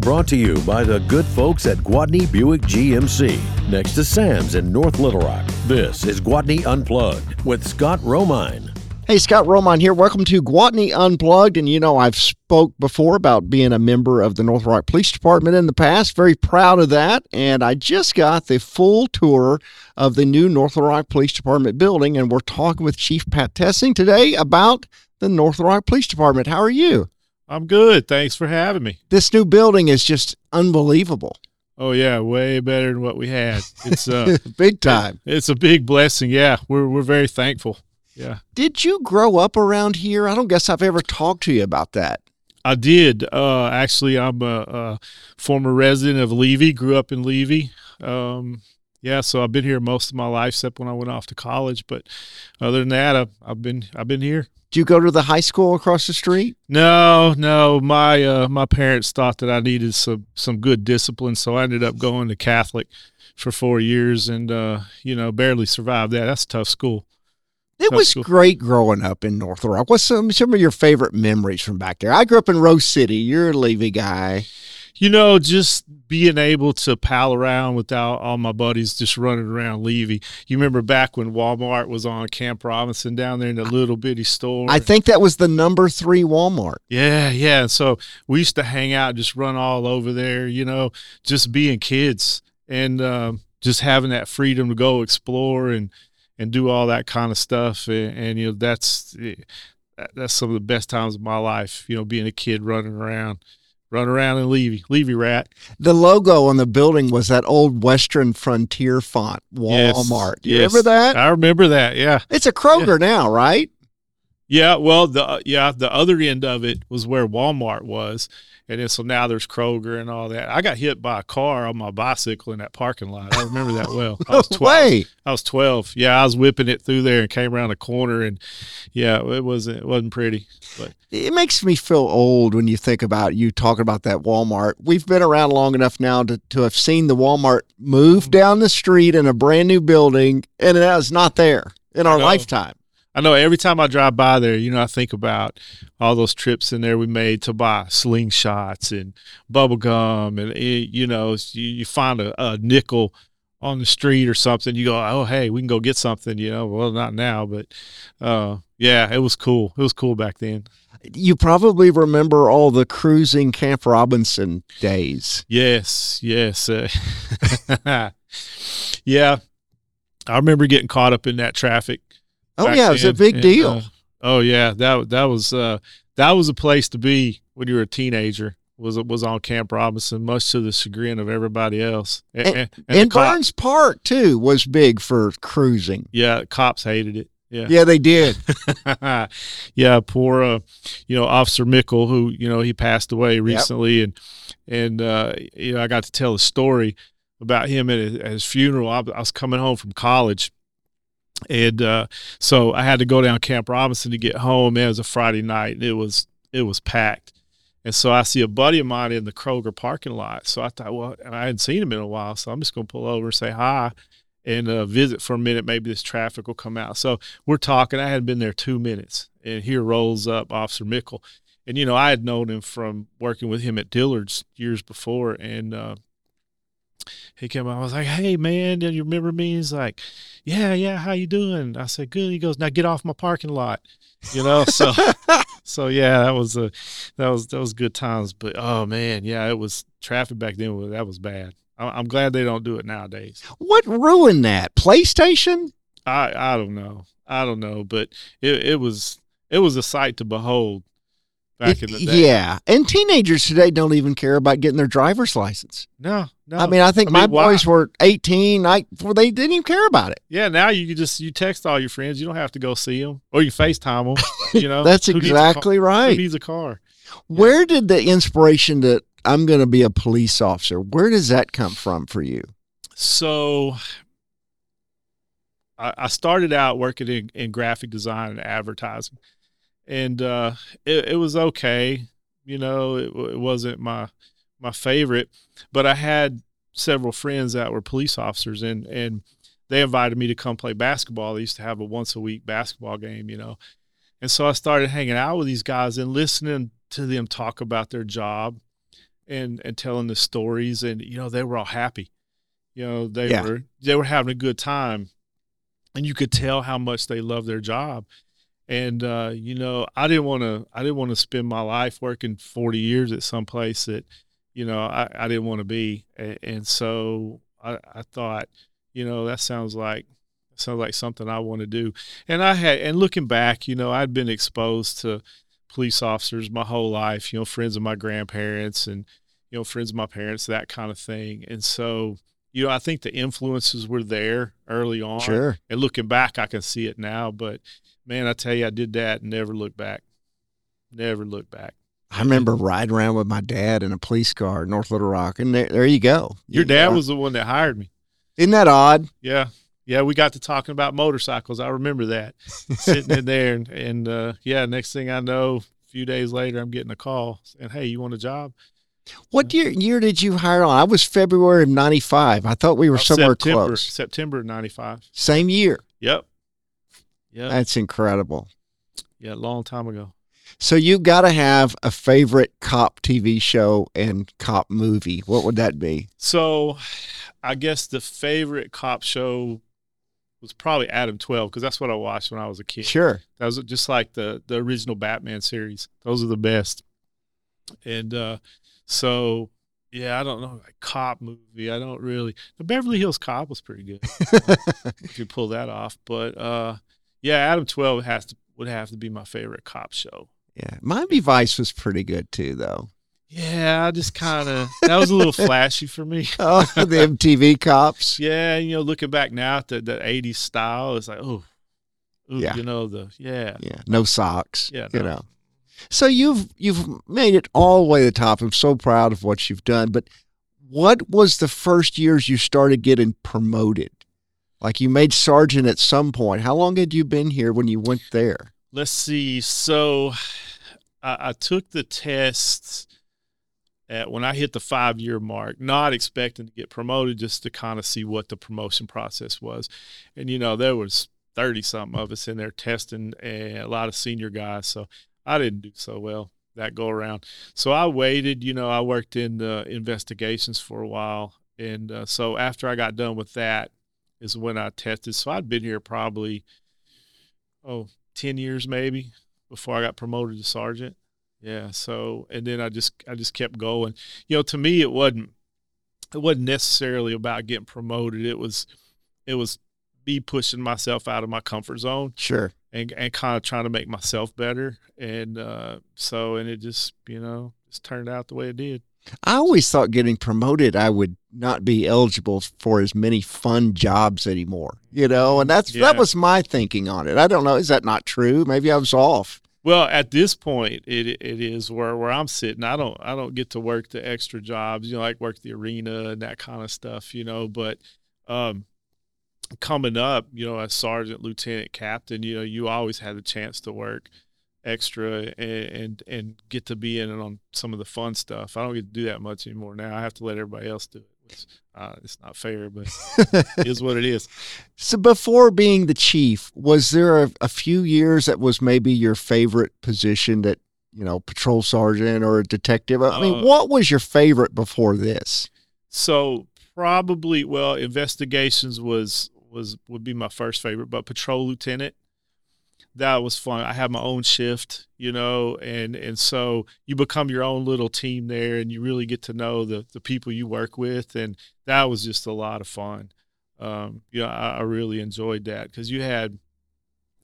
Brought to you by the good folks at Gwatney Buick GMC, next to Sam's in North Little Rock. This is Gwatney Unplugged with Scott Romine. Hey, Scott Romine here. Welcome to Gwatney Unplugged. And you know, I've spoke before about being a member of the North Rock Police Department in the past. Very proud of that. And I just got the full tour of the new North Little Rock Police Department building. And we're talking with Chief Pat Thessing today about the North Little Rock Police Department. How are you? I'm good. Thanks for having me. This new building is just unbelievable. Oh yeah, way better than what we had. It's uh big time. It's a big blessing. Yeah, we're we're very thankful. Yeah. Did you grow up around here? I don't guess I've ever talked to you about that. I did. Uh, actually, I'm a, a, former resident of Levy. Grew up in Levy. Um, yeah, so I've been here most of my life, except when I went off to college. But other than that, I've, I've been I've been here. Do you go to the high school across the street? No, no. My uh, my parents thought that I needed some some good discipline, so I ended up going to Catholic for four years, and uh, you know barely survived that. That's a tough school. It was great growing up in North Rock. What's some some of your favorite memories from back there? I grew up in Rose City. You're a Levy guy. You know, just being able to pal around without all my buddies just running around Levy. You remember back when Walmart was on Camp Robinson down there in the little bitty store? I think that was the number three Walmart. Yeah, yeah. So we used to hang out, just run all over there, you know, just being kids and um, just having that freedom to go explore and – and do all that kind of stuff. And, and, you know, that's that's some of the best times of my life. You know, being a kid running around. Run around and Levy, Levy rat. The logo on the building was that old Western Frontier font, Walmart. Yes, you yes. remember that? I remember that. Yeah, it's a Kroger yeah. now, right? Yeah. Well, the yeah the other end of it was where Walmart was, and then so now there's Kroger and all that. I got hit by a car on my bicycle in that parking lot. I remember that well. I was twelve. Way. I was twelve. Yeah, I was whipping it through there and came around a corner, and yeah, it wasn't it wasn't pretty. But it makes me feel old when you think about you talking about that Walmart. We've been around long enough now to, to have seen the Walmart move mm-hmm. down the street in a brand new building, and it is not there in our lifetime. I know every time I drive by there, you know, I think about all those trips in there we made to buy slingshots and bubble gum, and it, you know, you, you find a, a, nickel on the street or something. You go, oh hey, we can go get something. You know, well not now, but uh, yeah, it was cool. It was cool back then. You probably remember all the cruising Camp Robinson days. Yes, yes, uh, yeah. I remember getting caught up in that traffic Oh yeah, it was a big and, deal. Uh, oh yeah, that that was uh, that was a place to be when you were a teenager. Was was on Camp Robinson, much to the chagrin of everybody else. And, and, and, Burns Park too was big for cruising. Yeah, cops hated it. Yeah, yeah, they did. yeah, poor, uh, you know, Officer Mickle, who you know he passed away recently, yep. and and uh, you know I got to tell a story about him at his, at his funeral. I, I was coming home from college and uh, so I had to go down Camp Robinson to get home. It was a Friday night, and it was it was packed. And so I see a buddy of mine in the Kroger parking lot. So I thought, well, and I hadn't seen him in a while, so I'm just going to pull over and say hi and uh, visit for a minute. Maybe this traffic will come out. So we're talking. I had been there two minutes, and here rolls up Officer Mickle. And you know, I had known him from working with him at Dillard's years before, and uh, he came out. I was like, "Hey, man, do you remember me?" He's like, "Yeah, yeah. How you doing?" I said, "Good." He goes, "Now get off my parking lot." You know, so so yeah, that was a that was that was good times. But oh man, yeah, it was traffic back then. That was bad. I'm glad they don't do it nowadays. What ruined that? PlayStation? I I don't know. I don't know, but it it was it was a sight to behold back in the day. Yeah, and teenagers today don't even care about getting their driver's license. No, no. I mean, I think I my mean, boys why? were 18. I well, they didn't even care about it. Yeah, now you can just you text all your friends. You don't have to go see them, or you FaceTime them. You know, that's exactly right. Who needs a car? Where yeah. did the inspiration that I'm going to be a police officer? Where does that come from for you? So, I, I started out working in, in graphic design and advertising and uh, it, it was okay. You know, it, it wasn't my my favorite, but I had several friends that were police officers, and and they invited me to come play basketball. They used to have a once a week basketball game, you know, and so I started hanging out with these guys and listening to them talk about their job, and and telling the stories, and you know they were all happy. You know they Yeah. were they were having a good time, and you could tell how much they love their job. And uh, you know, I didn't want to. I didn't want to spend my life working forty years at some place that, you know, I, I didn't want to be. And, and so I, I thought, you know, that sounds like sounds like something I want to do. And I had, and looking back, you know, I'd been exposed to police officers my whole life. You know, friends of my grandparents and you know friends of my parents, that kind of thing. And so, you know, I think the influences were there early on. Sure. And looking back, I can see it now. But man, I tell you, I did that and never looked back. Never looked back. I remember riding around with my dad in a police car, in North Little Rock, and there, there you go. Your dad Yeah. was the one that hired me. Isn't that odd? Yeah. Yeah, we got to talking about motorcycles. I remember that sitting in there, and, and uh, yeah, next thing I know, a few days later, I'm getting a call saying, "Hey, you want a job?" What year year did you hire on? I was February of '95. I thought we were somewhere September, close. September '95. Same year. Yep. Yeah. That's incredible. yeah, long time ago. So you got to have a favorite cop TV show and cop movie. What would that be? So, I guess the favorite cop show was probably Adam 12 because that's what I watched when I was a kid. Sure. That was just like the the original Batman series. Those are the best. And uh so yeah, I don't know, like cop movie. I don't really. The Beverly Hills Cop was pretty good if you pull that off. But uh yeah, Adam 12 has to would have to be my favorite cop show. Yeah. Miami Vice was pretty good too, though. Yeah, I just kind of that was a little flashy for me. Oh, the MTV cops. Yeah, you know, looking back now at the, the 80s style, it's like, oh, Yeah. you know, the, yeah, Yeah. No socks. yeah, You know. So you've you've made it all the way to the top. I'm so proud of what you've done. But what was the first years you started getting promoted? Like you made sergeant at some point. How long had you been here when you went there? Let's see. So I, I took the tests at when I hit the five year mark, not expecting to get promoted, just to kind of see what the promotion process was. And, you know, there was 30 something of us in there testing a lot of senior guys. So I didn't do so well that go around. So I waited, you know, I worked in the investigations for a while. And uh, so after I got done with that is when I tested. So I'd been here probably, oh, 10 years maybe before I got promoted to sergeant. Yeah. So, and then I just, I just kept going. You know, to me, it wasn't, it wasn't necessarily about getting promoted. It was, it was me pushing myself out of my comfort zone Sure. and, and kind of trying to make myself better. And uh, so, and it just, you know, just turned out the way it did. I always thought getting promoted, I would not be eligible for as many fun jobs anymore. You know, and that's Yeah. that was my thinking on it. I don't know. Is that not true? Maybe I was off. Well, at this point, it it is where where I'm sitting. I don't I don't get to work the extra jobs, you know, like work the arena and that kind of stuff, you know. But um, coming up, you know, as sergeant, lieutenant, captain, you know, you always had the chance to work extra and and, and get to be in on some of the fun stuff. I don't get to do that much anymore now. I have to let everybody else do it. Which, uh, it's not fair, but it is what it is. So before being the chief, was there a, a few years that was maybe your favorite position that, you know, patrol sergeant or a detective? I mean, Uh, what was your favorite before this? So probably well, investigations was was would be my first favorite, but patrol lieutenant that was fun. I had my own shift, you know, and and so you become your own little team there, and you really get to know the the people you work with, and that was just a lot of fun. Um, you know, I, I really enjoyed that because you had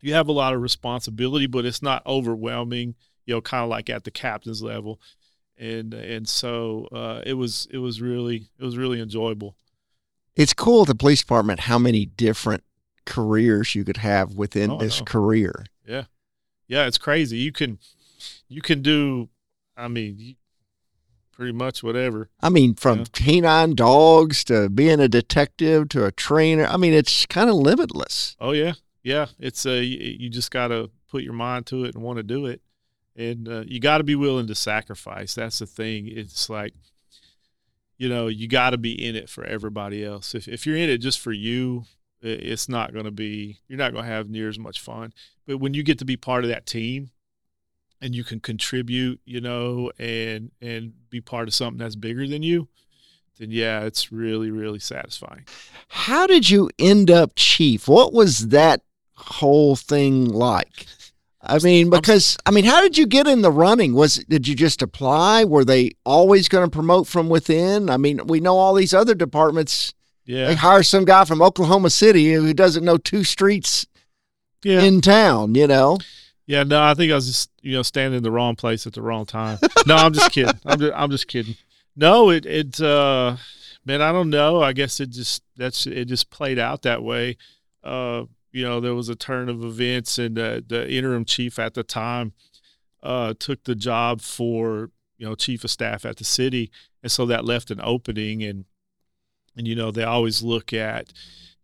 you have a lot of responsibility, but it's not overwhelming. You know, kind of like at the captain's level and and so uh, it was it was really it was really enjoyable. It's cool at the police department how many different careers you could have within Oh, this career. Yeah, yeah, it's crazy. You can you can do, I mean, pretty much whatever. I mean, from Yeah. canine dogs to being a detective to a trainer. I mean, it's kind of limitless. Oh yeah, yeah. It's uh, you, just got to put your mind to it and want to do it, and uh, you got to be willing to sacrifice. That's the thing. It's like, you know, you got to be in it for everybody else. If if you're in it just for you, it's not going to be. You're not going to have near as much fun. But when you get to be part of that team, and you can contribute, you know, and and be part of something that's bigger than you, then yeah, it's really really satisfying. How did you end up chief? What was that whole thing like? I mean, because I mean, how did you get in the running? Was did you just apply? Were they always going to promote from within? I mean, we know all these other departments. Yeah, they hire some guy from Oklahoma City who doesn't know two streets yeah. in town. You know. Yeah, no, I think I was just you know standing in the wrong place at the wrong time. No, I'm just kidding. I'm just, I'm just kidding. No, it it uh man, I don't know. I guess it just that's it just played out that way. Uh, you know, there was a turn of events, and uh, the interim chief at the time uh, took the job for you know chief of staff at the city, and so that left an opening, and and you know they always look at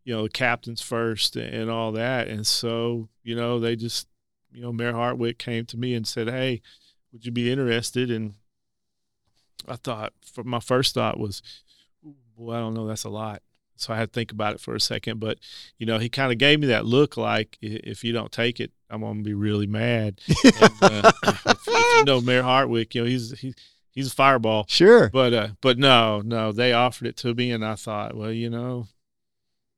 you know the captains first and all that, and so you know they just you know, Mayor Hartwick came to me and said, "Hey, would you be interested?" And I thought, my first thought was, "Well, I don't know, that's a lot." So I had to think about it for a second. But you know, he kind of gave me that look, like if you don't take it, I'm gonna be really mad. and, uh, if, if, you know Mayor Hartwick, you know he's he, he's a fireball. Sure. But uh, but no, no, they offered it to me, and I thought, well, you know,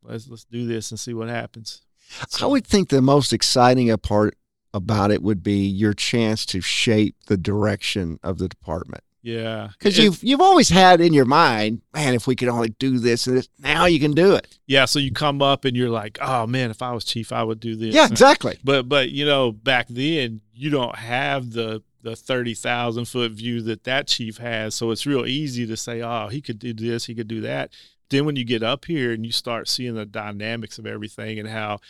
let's let's do this and see what happens. So, I would think the most exciting part about it would be your chance to shape the direction of the department. Yeah, because you've you've always had in your mind, man, if we could only do this and this, now you can do it. Yeah, so you come up and you're like, oh man, if I was chief, I would do this. Yeah, exactly. But but you know, back then you don't have the the thirty thousand foot view that that chief has, so it's real easy to say, oh, he could do this, he could do that. Then when you get up here and you start seeing the dynamics of everything and how,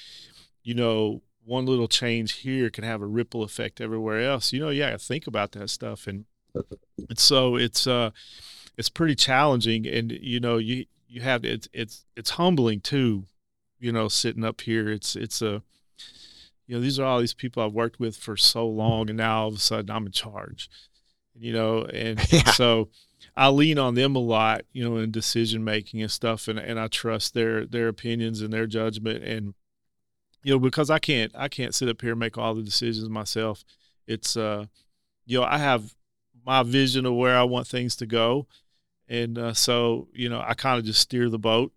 you know, one little change here can have a ripple effect everywhere else. You know, yeah, I think about that stuff, and, and so it's uh, it's pretty challenging, and you know, you you have it's it's it's humbling too. You know, sitting up here, it's it's a you know these are all these people I've worked with for so long, and now all of a sudden I'm in charge. You know, and yeah. so I lean on them a lot, you know, in decision making and stuff, and and I trust their their opinions and their judgment and you know, because I can't I can't sit up here and make all the decisions myself. It's uh, you know, I have my vision of where I want things to go, and uh, so you know, I kind of just steer the boat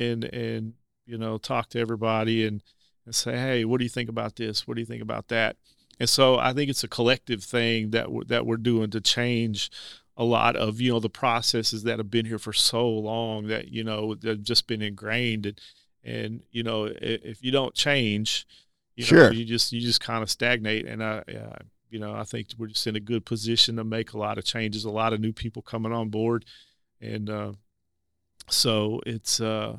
and and you know talk to everybody and and say, hey, what do you think about this? What do you think about that? And so I think it's a collective thing that we're, that we're doing to change a lot of you know the processes that have been here for so long that you know they've just been ingrained and and you know if you don't change you sure. know you just you just kind of stagnate and i uh, you know i think we're just in a good position to make a lot of changes a lot of new people coming on board and uh, so it's uh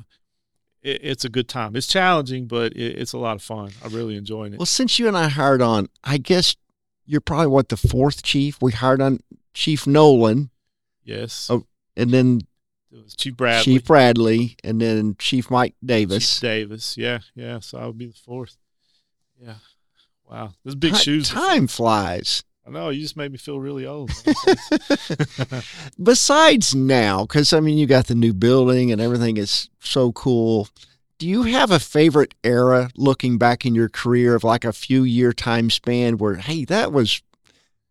it, it's a good time it's challenging but it, it's a lot of fun i'm really enjoying it well since you and i hired on i guess you're probably what the fourth chief we hired on chief nolan yes oh and then it was Chief Bradley. Chief Bradley, and then Chief Mike Davis. Chief Davis, yeah, yeah. So I would be the fourth. Yeah. Wow, this big shoes. Time flies. I know. You just made me feel really old. Besides now, because I mean, you got the new building and everything is so cool. Do you have a favorite era looking back in your career of like a few year time span where, hey, that was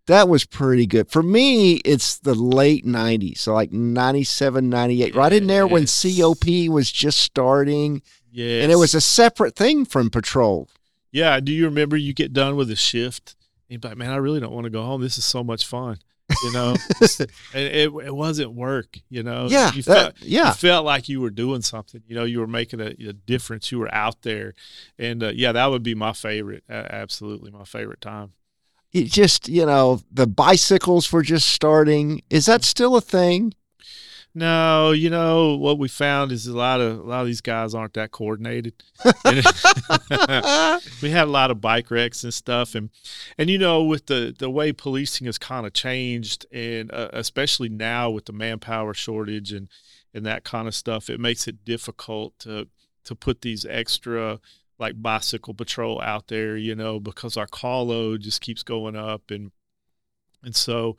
that was pretty good. For me, it's the late 90s, so like 97, 98, yes. right in there when COP was just starting. Yeah. And it was a separate thing from patrol. Yeah. Do you remember you get done with a shift and you're like, man, I really don't want to go home. This is so much fun. You know, it, it, it, wasn't work, you know? Yeah. You felt, that, yeah. You felt like you were doing something, you know, you were making a, a difference. You were out there. And uh, yeah, that would be my favorite. Uh, absolutely my favorite time it just you know the bicycles were just starting is that still a thing no you know what we found is a lot of a lot of these guys aren't that coordinated. We had a lot of bike wrecks and stuff and and you know with the the way policing has kind of changed and uh, especially now with the manpower shortage and and that kind of stuff it makes it difficult to to put these extra like bicycle patrol out there, you know, because our call load just keeps going up and and so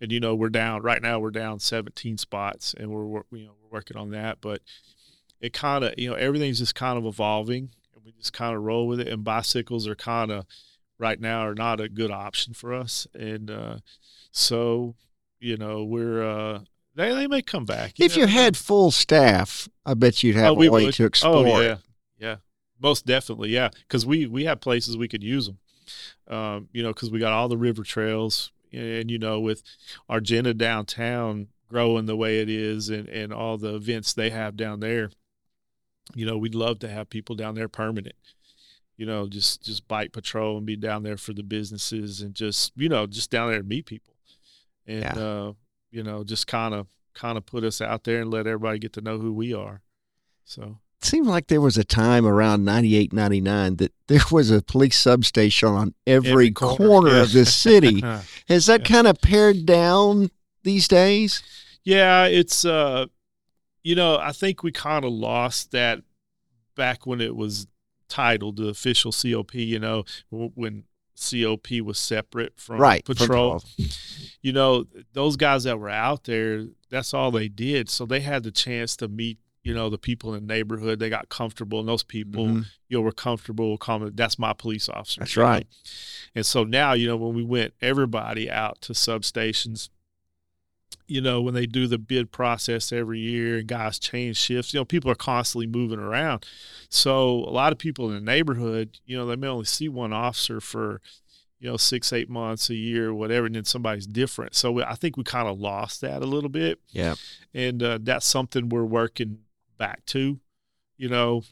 and you know we're down right now we're down 17 spots and we're you know we're working on that but it kind of you know everything's just kind of evolving and we just kind of roll with it and bicycles are kind of right now are not a good option for us, and uh, so you know we're uh, they they may come back. if you had full staff, I bet you'd have Oh, a way would. to explore. Oh yeah, it. yeah, most definitely, yeah. Because we we have places we could use them. Um, you know, because we got all the river trails, and you know, with Argenta downtown growing the way it is, and and all the events they have down there, you know, we'd love to have people down there permanent. You know, just just bike patrol and be down there for the businesses, and just you know, just down there and meet people, and Yeah. uh, you know, just kind of kind of put us out there and let everybody get to know who we are. So. It seemed like there was a time around 98, 99 that there was a police substation on every, Every corner, corner, yeah. of this city. Has that Yeah. kind of pared down these days? Yeah, it's uh you know, I think we kind of lost that back when it was titled the official COP, you know, when COP was separate from right. from patrol. You know, those guys that were out there, that's all they did. So they had the chance to meet, you know, the people in the neighborhood. They got comfortable and those people, Mhm. you know, were comfortable coming, that's my police officer. That's you know? right. And so now, you know, when we went everybody out to substations, you know, when they do the bid process every year and guys change shifts, you know, people are constantly moving around. So a lot of people in the neighborhood, you know, they may only see one officer for, you know, six, eight months, a year, whatever, and then somebody's different. So we- I think we kind of lost that a little bit. Yeah. And uh, that's something we're working back to, you know,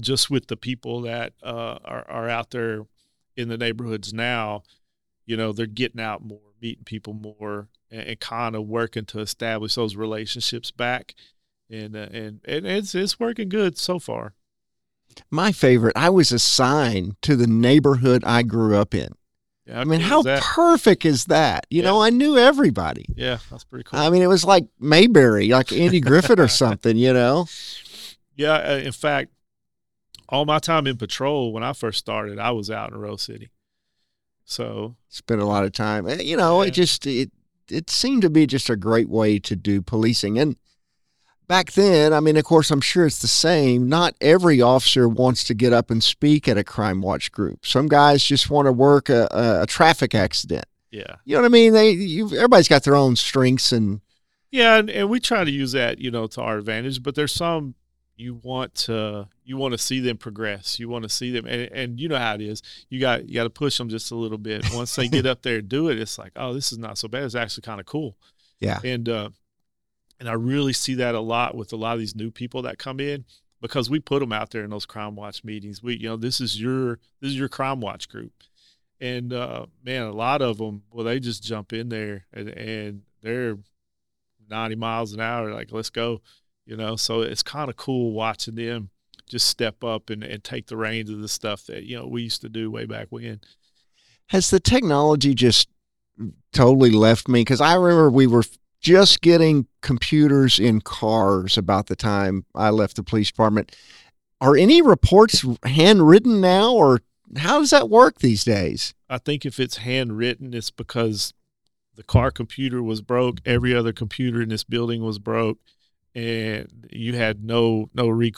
just with the people that uh, are, are out there in the neighborhoods now, you know, they're getting out more, meeting people more, and, and kind of working to establish those relationships back. And, uh, and and it's it's working good so far. My favorite, I was assigned to the neighborhood I grew up in. Yeah, I mean, cool how perfect is that? You know, I knew everybody. yeah, that's pretty cool. I mean, it was like Mayberry, like Andy Griffith or something, you know? Yeah, uh, in fact, all my time in patrol when I first started, I was out in Rose City. So Spent a lot of time. Eh, You know, Yeah. it just, it, it seemed to be just a great way to do policing. And back then, I mean, of course, I'm sure it's the same. Not every officer wants to get up and speak at a crime watch group. Some guys just want to work a, a, a traffic accident. yeah, You know what I mean? They, you, everybody's got their own strengths and yeah, and, and we try to use that, you know, to our advantage. But there's some you want to you want to see them progress. You want to see them, and, and you know how it is. You got you got to push them just a little bit. Once they get up there and do it, it's like, oh, this is not so bad. It's actually kind of cool. Yeah. and uh, and I really see that a lot with a lot of these new people that come in because we put them out there in those crime watch meetings. We, you know, this is your this is your crime watch group, and uh, man, a lot of them, well, they just jump in there and, and they're ninety miles an hour, like let's go, you know. So it's kind of cool watching them just step up and, and take the reins of the stuff that you know we used to do way back when. Has the technology just totally left me? Because I remember we were just getting computers in cars about the time I left the police department. Are any reports handwritten now, or how does that work these days? I think if it's handwritten, it's because the car computer was broke. Every other computer in this building was broke, and you had no no recourse